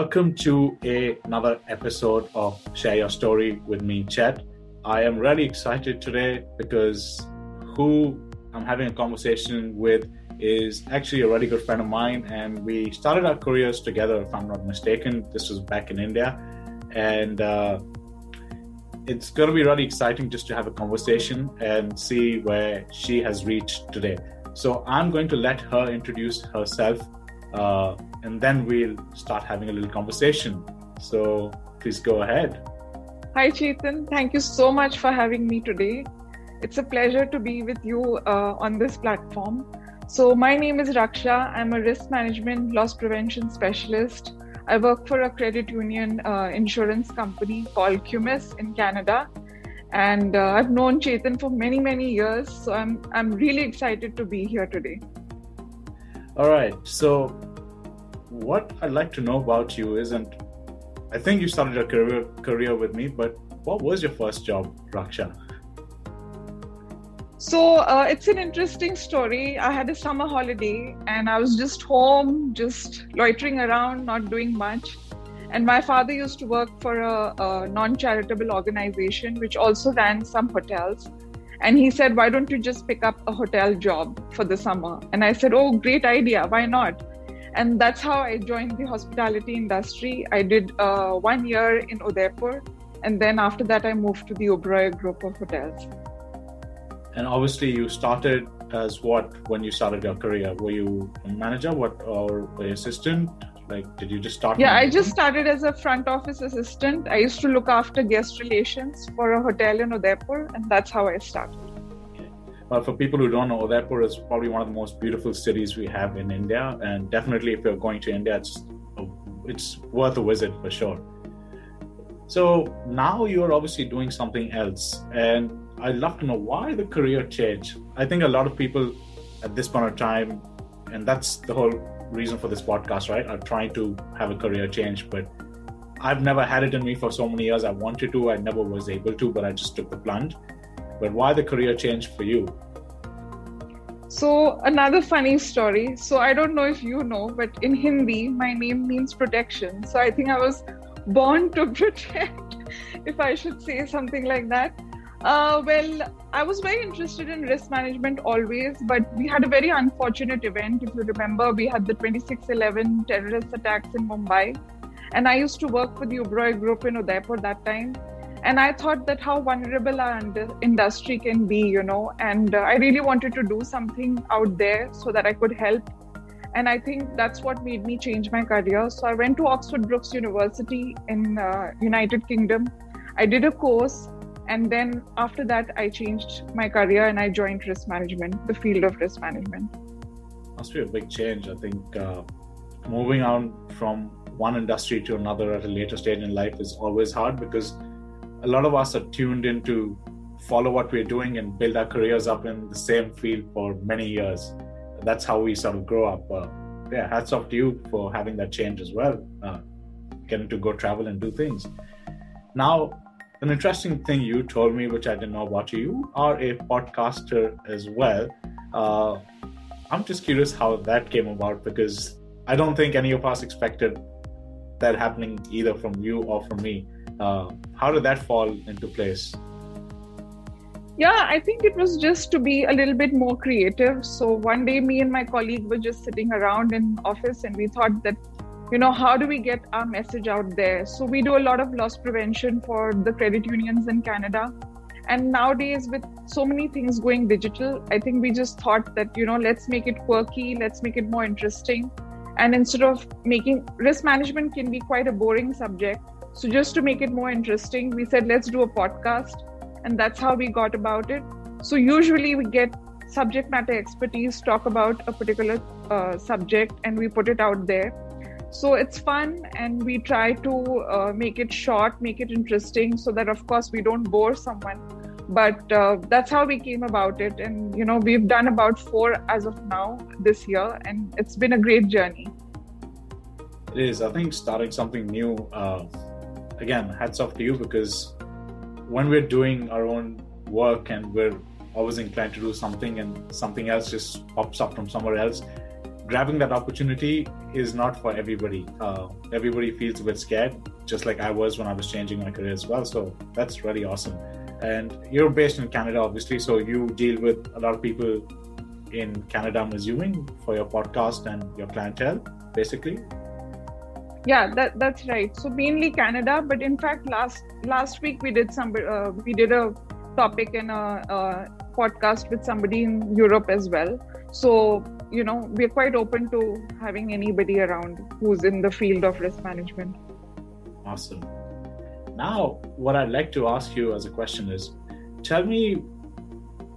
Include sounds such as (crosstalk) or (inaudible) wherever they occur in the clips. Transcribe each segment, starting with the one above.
Welcome to a, another episode of Share Your Story with me, Chet. I am really excited today because who I'm having a conversation with is actually a really good friend of mine, and we started our careers together, if I'm not mistaken. This was back in India, and uh, it's going to be really exciting just to have a conversation and see where she has reached today. So I'm going to let her introduce herself uh, and then we'll start having a little conversation. So please go ahead. Hi, Chetan. Thank you so much for having me today. It's a pleasure to be with you uh, on this platform. So, my name is Raksha. I'm a risk management loss prevention specialist. I work for a credit union uh, insurance company called Cumis in Canada. And uh, I've known Chetan for many, many years. So, I'm, I'm really excited to be here today. All right. So, what I'd like to know about you isn't, I think you started your career career with me, but what was your first job, Raksha? So uh, it's an interesting story. I had a summer holiday and I was just home, just loitering around, not doing much. And my father used to work for a, a non charitable organization which also ran some hotels. And he said, Why don't you just pick up a hotel job for the summer? And I said, Oh, great idea. Why not? and that's how I joined the hospitality industry. I did uh, one year in Udaipur, and then after that, I moved to the Oberoi group of hotels. And obviously, you started as what when you started your career? Were you a manager, what, or an assistant? Like, did you just start? Yeah, I just started as a front office assistant. I used to look after guest relations for a hotel in Udaipur, and that's how I started. Uh, for people who don't know, Udaipur is probably one of the most beautiful cities we have in India, and definitely if you're going to India, it's it's worth a visit for sure. So now you're obviously doing something else, and I'd love to know why the career change. I think a lot of people at this point of time, and that's the whole reason for this podcast, right? Are trying to have a career change, but I've never had it in me for so many years. I wanted to, I never was able to, but I just took the plunge. But why the career change for you? So, another funny story. So, I don't know if you know, but in Hindi, my name means protection. So, I think I was born to (laughs) protect, if I should say something like that. Uh, well, I was very interested in risk management always, but we had a very unfortunate event. If you remember, we had the 2611 terrorist attacks in Mumbai. And I used to work for the Oberoi group in Udaipur that time. And i thought that how vulnerable our industry can be you know. And uh, i really wanted to do something out there so that i could help. And i think that's what made me change my career. So i went to oxford brookes university in uh, united kingdom. I did a course and then after that i changed my career and i joined risk management the field of risk management must be a big change i think uh, moving on from one industry to another at a later stage in life is always hard because a lot of us are tuned in to follow what we're doing and build our careers up in the same field for many years. That's how we sort of grow up. Uh, yeah, hats off to you for having that change as well, uh, getting to go travel and do things. Now, an interesting thing you told me, which I didn't know about you, you are a podcaster as well. Uh, I'm just curious how that came about because I don't think any of us expected that happening either from you or from me. Uh, how did that fall into place? Yeah, I think it was just to be a little bit more creative. So one day, me and my colleague were just sitting around in office, and we thought that, you know, how do we get our message out there? So we do a lot of loss prevention for the credit unions in Canada. And nowadays, with so many things going digital, I think we just thought that, you know, let's make it quirky, let's make it more interesting. And instead of making risk management can be quite a boring subject, so, just to make it more interesting, we said, let's do a podcast. And that's how we got about it. So, usually we get subject matter expertise talk about a particular uh, subject and we put it out there. So, it's fun and we try to uh, make it short, make it interesting so that, of course, we don't bore someone. But uh, that's how we came about it. And, you know, we've done about four as of now this year, and it's been a great journey. It is. I think starting something new uh, again, hats off to you because when we're doing our own work and we're always inclined to do something and something else just pops up from somewhere else, grabbing that opportunity is not for everybody. Uh, everybody feels a bit scared, just like I was when I was changing my career as well. So that's really awesome. And you're based in Canada, obviously, so you deal with a lot of people in Canada, I'm assuming, for your podcast and your clientele, basically. Yeah, that that's right. So mainly Canada, but in fact, last last week we did some uh, we did a topic in a, a podcast with somebody in Europe as well. So you know we're quite open to having anybody around who's in the field of risk management. Awesome. Now, what I'd like to ask you as a question is, tell me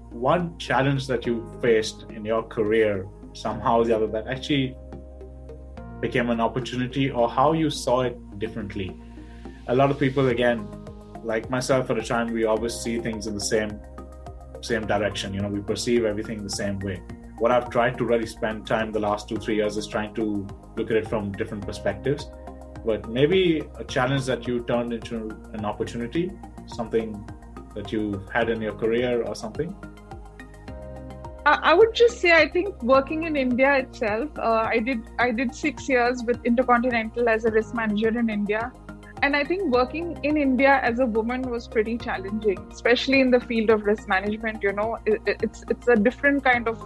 one challenge that you faced in your career somehow or the other that actually became an opportunity or how you saw it differently a lot of people again like myself at a time we always see things in the same same direction you know we perceive everything the same way what i've tried to really spend time the last two three years is trying to look at it from different perspectives but maybe a challenge that you turned into an opportunity something that you had in your career or something I would just say I think working in India itself, uh, I did I did six years with Intercontinental as a risk manager in India, and I think working in India as a woman was pretty challenging, especially in the field of risk management. You know, it, it's it's a different kind of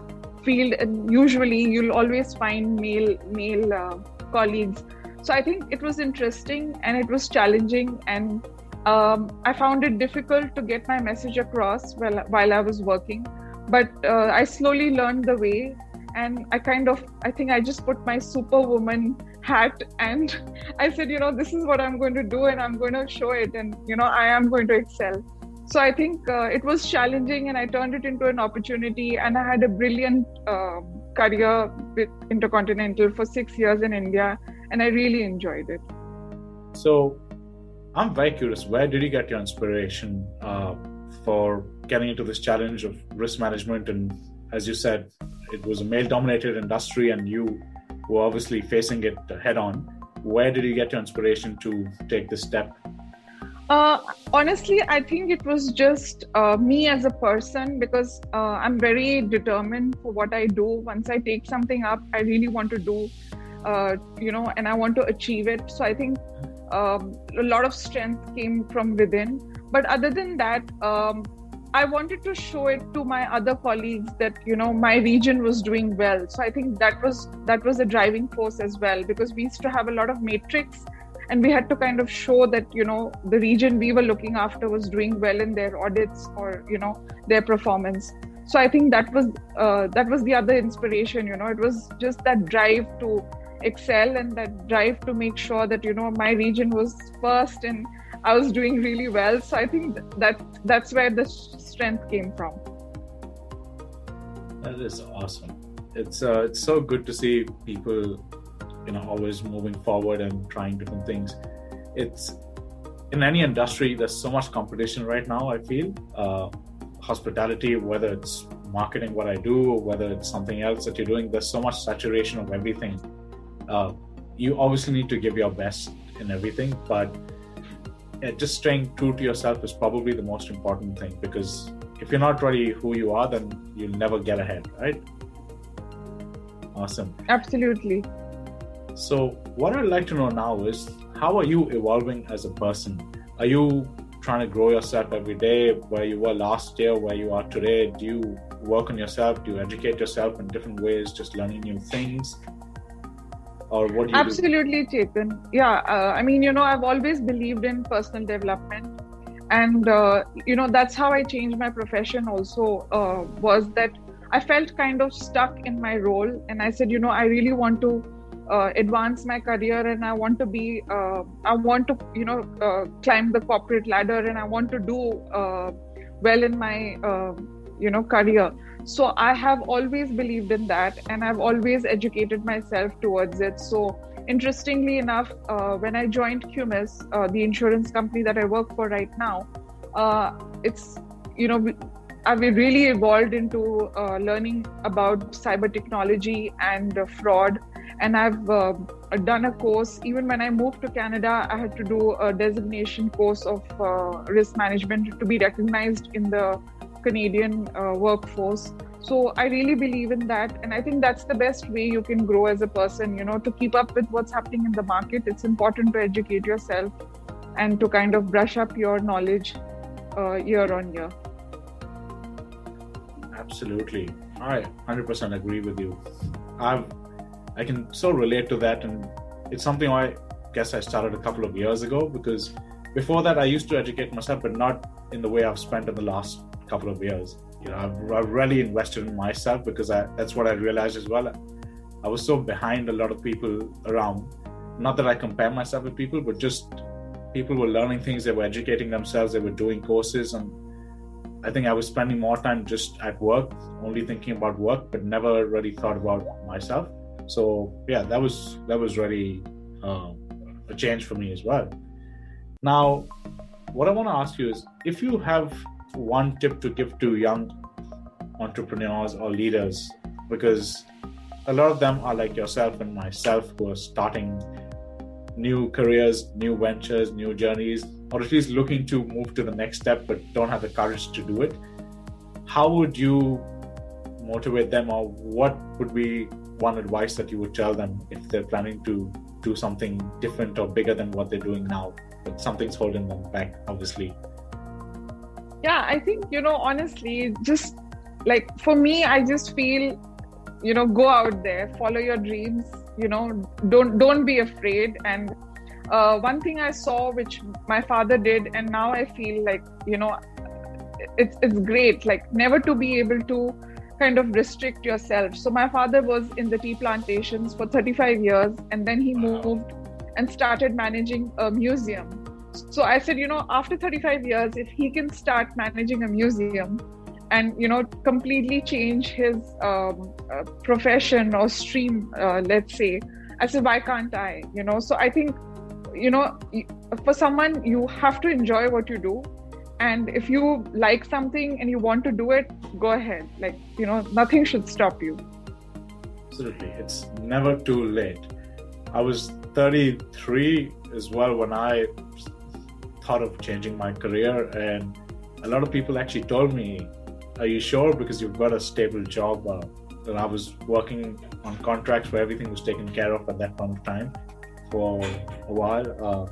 field, and usually you'll always find male male uh, colleagues. So I think it was interesting and it was challenging, and um, I found it difficult to get my message across while while I was working but uh, i slowly learned the way and i kind of i think i just put my superwoman hat and (laughs) i said you know this is what i'm going to do and i'm going to show it and you know i am going to excel so i think uh, it was challenging and i turned it into an opportunity and i had a brilliant uh, career with intercontinental for 6 years in india and i really enjoyed it so i'm very curious where did you get your inspiration uh, for getting into this challenge of risk management. And as you said, it was a male dominated industry, and you were obviously facing it head on. Where did you get your inspiration to take this step? Uh, honestly, I think it was just uh, me as a person because uh, I'm very determined for what I do. Once I take something up, I really want to do, uh, you know, and I want to achieve it. So I think um, a lot of strength came from within. But other than that, um, I wanted to show it to my other colleagues that you know my region was doing well. So I think that was that was a driving force as well because we used to have a lot of matrix and we had to kind of show that you know the region we were looking after was doing well in their audits or you know their performance so i think that was uh, that was the other inspiration you know it was just that drive to excel and that drive to make sure that you know my region was first and I was doing really well. So I think that that's where the strength came from. That is awesome. It's uh, it's so good to see people, you know, always moving forward and trying different things. It's in any industry. There's so much competition right now. I feel uh, hospitality, whether it's marketing, what I do, or whether it's something else that you're doing. There's so much saturation of everything. Uh, you obviously need to give your best in everything, but just staying true to yourself is probably the most important thing because if you're not really who you are, then you'll never get ahead, right? Awesome. Absolutely. So, what I'd like to know now is how are you evolving as a person? Are you trying to grow yourself every day where you were last year, where you are today? Do you work on yourself? Do you educate yourself in different ways, just learning new things? or what do you absolutely do? chetan yeah uh, i mean you know i've always believed in personal development and uh, you know that's how i changed my profession also uh, was that i felt kind of stuck in my role and i said you know i really want to uh, advance my career and i want to be uh, i want to you know uh, climb the corporate ladder and i want to do well in my you know career. So i have always believed in that and i've always educated myself towards it. So interestingly enough uh, when i joined uh, the insurance company that i work for right now uh, it's you know i've really evolved into uh, learning about cyber technology and fraud and i've uh, done a course. Even when i moved to canada i had to do a designation course of uh, risk management to be recognized in the Canadian uh, workforce. so i really believe in that. And i think that's the best way you can grow as a person you know to keep up with what's happening in the market. It's important to educate yourself and to kind of brush up your knowledge uh, year on year. Absolutely. I 100% agree with you. I've i can so relate to that and it's something i guess i started a couple of years ago because before that i used to educate myself but not in the way i've spent in the last couple of years you know I've, I've really invested in myself because I, that's what I realized as well. I was so behind a lot of people around. Not that I compare myself with people, but just people were learning things. They were educating themselves. They were doing courses, and I think I was spending more time just at work, only thinking about work, but never really thought about myself. So yeah, that was that was really uh, a change for me as well. Now, what I want to ask you is, if you have one tip to give to young entrepreneurs or leaders because a lot of them are like yourself and myself who are starting new careers, new ventures, new journeys, or at least looking to move to the next step but don't have the courage to do it. How would you motivate them, or what would be one advice that you would tell them if they're planning to do something different or bigger than what they're doing now, but something's holding them back, obviously? yeah i think you know honestly just like for me i just feel you know go out there follow your dreams you know don't don't be afraid and uh, one thing i saw which my father did and now i feel like you know it's it's great like never to be able to kind of restrict yourself so my father was in the tea plantations for 35 years and then he moved and started managing a museum so I said, you know, after 35 years, if he can start managing a museum and, you know, completely change his um, uh, profession or stream, uh, let's say, I said, why can't I? You know, so I think, you know, for someone, you have to enjoy what you do. And if you like something and you want to do it, go ahead. Like, you know, nothing should stop you. Absolutely. It's never too late. I was 33 as well when I thought of changing my career, and a lot of people actually told me, "Are you sure? Because you've got a stable job." Uh, and I was working on contracts where everything was taken care of at that point of time for a while. Uh,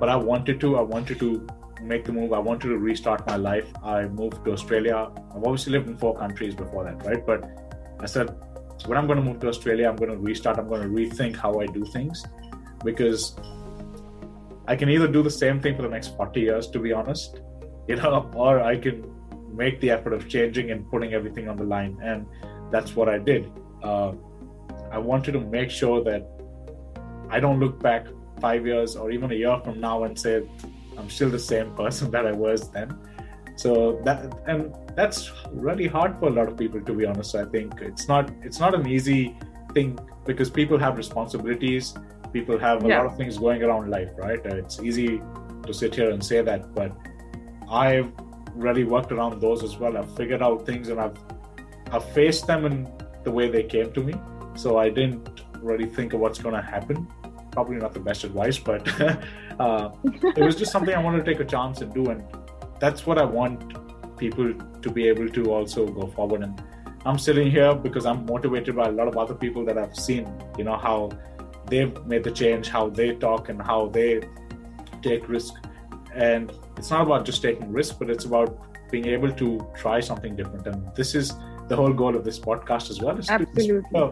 but I wanted to. I wanted to make the move. I wanted to restart my life. I moved to Australia. I've obviously lived in four countries before that, right? But I said, when I'm going to move to Australia, I'm going to restart. I'm going to rethink how I do things because I can either do the same thing for the next 40 years, to be honest, you know, (laughs) or I can make the effort of changing and putting everything on the line. And that's what I did. Uh, I wanted to make sure that I don't look back five years or even a year from now and say I'm still the same person (laughs) that I was then. So that and that's really hard for a lot of people to be honest. I think it's not it's not an easy thing because people have responsibilities people have a yeah. lot of things going around life, right? Uh, it's easy to sit here and say that, but I've really worked around those as well. I've figured out things and I've I've faced them in the way they came to me. So I didn't really think of what's going to happen. Probably not the best advice, but (laughs) uh, it was just something I wanted to take a chance and do, and that's what I want people to be able to also go forward. And I'm sitting here because I'm motivated by a lot of other people that I've seen. You know how they've made the change, how they talk and how they take risk. And it's not about just taking risk, but it's about being able to try something different. And this is the whole goal of this podcast as well. Absolutely. To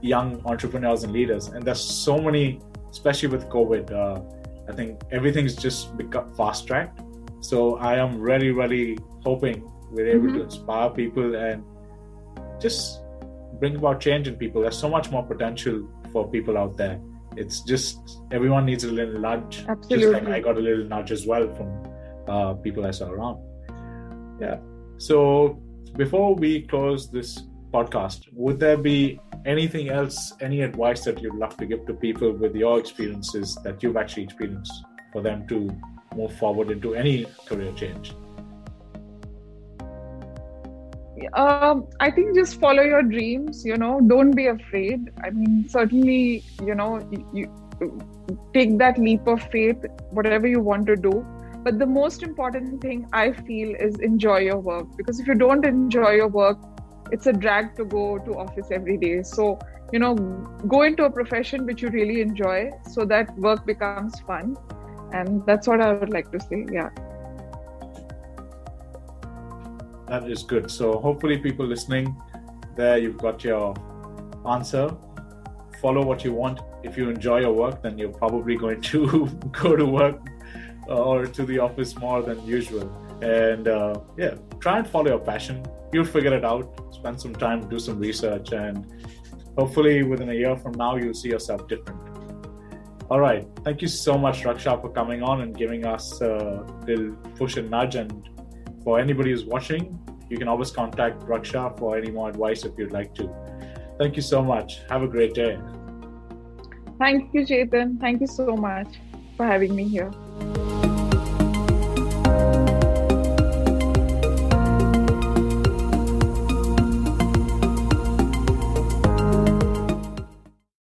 young entrepreneurs and leaders. And there's so many, especially with COVID. Uh, I think everything's just become fast tracked. So I am really, really hoping we're able mm-hmm. to inspire people and just bring about change in people. There's so much more potential for people out there. It's just everyone needs a little nudge. Absolutely. Just like I got a little nudge as well from uh, people I saw around. Yeah. So before we close this podcast, would there be anything else, any advice that you'd love to give to people with your experiences that you've actually experienced for them to move forward into any career change? um, I think just follow your dreams. You know, don't be afraid. I mean, certainly, you know, you, you take that leap of faith, whatever you want to do. But the most important thing I feel is enjoy your work because if you don't enjoy your work, it's a drag to go to office every day. So, you know, go into a profession which you really enjoy so that work becomes fun. And that's what I would like to say. Yeah. That is good. So, hopefully, people listening there, you've got your answer. Follow what you want. If you enjoy your work, then you're probably going to (laughs) go to work or to the office more than usual. And uh, yeah, try and follow your passion. You'll figure it out. Spend some time, do some research, and hopefully within a year from now, you'll see yourself different. All right. Thank you so much, Raksha, for coming on and giving us a little push and nudge. And for anybody who's watching, you can always contact Raksha for any more advice if you'd like to. Thank you so much. Have a great day. Thank you, Chetan. Thank you so much for having me here.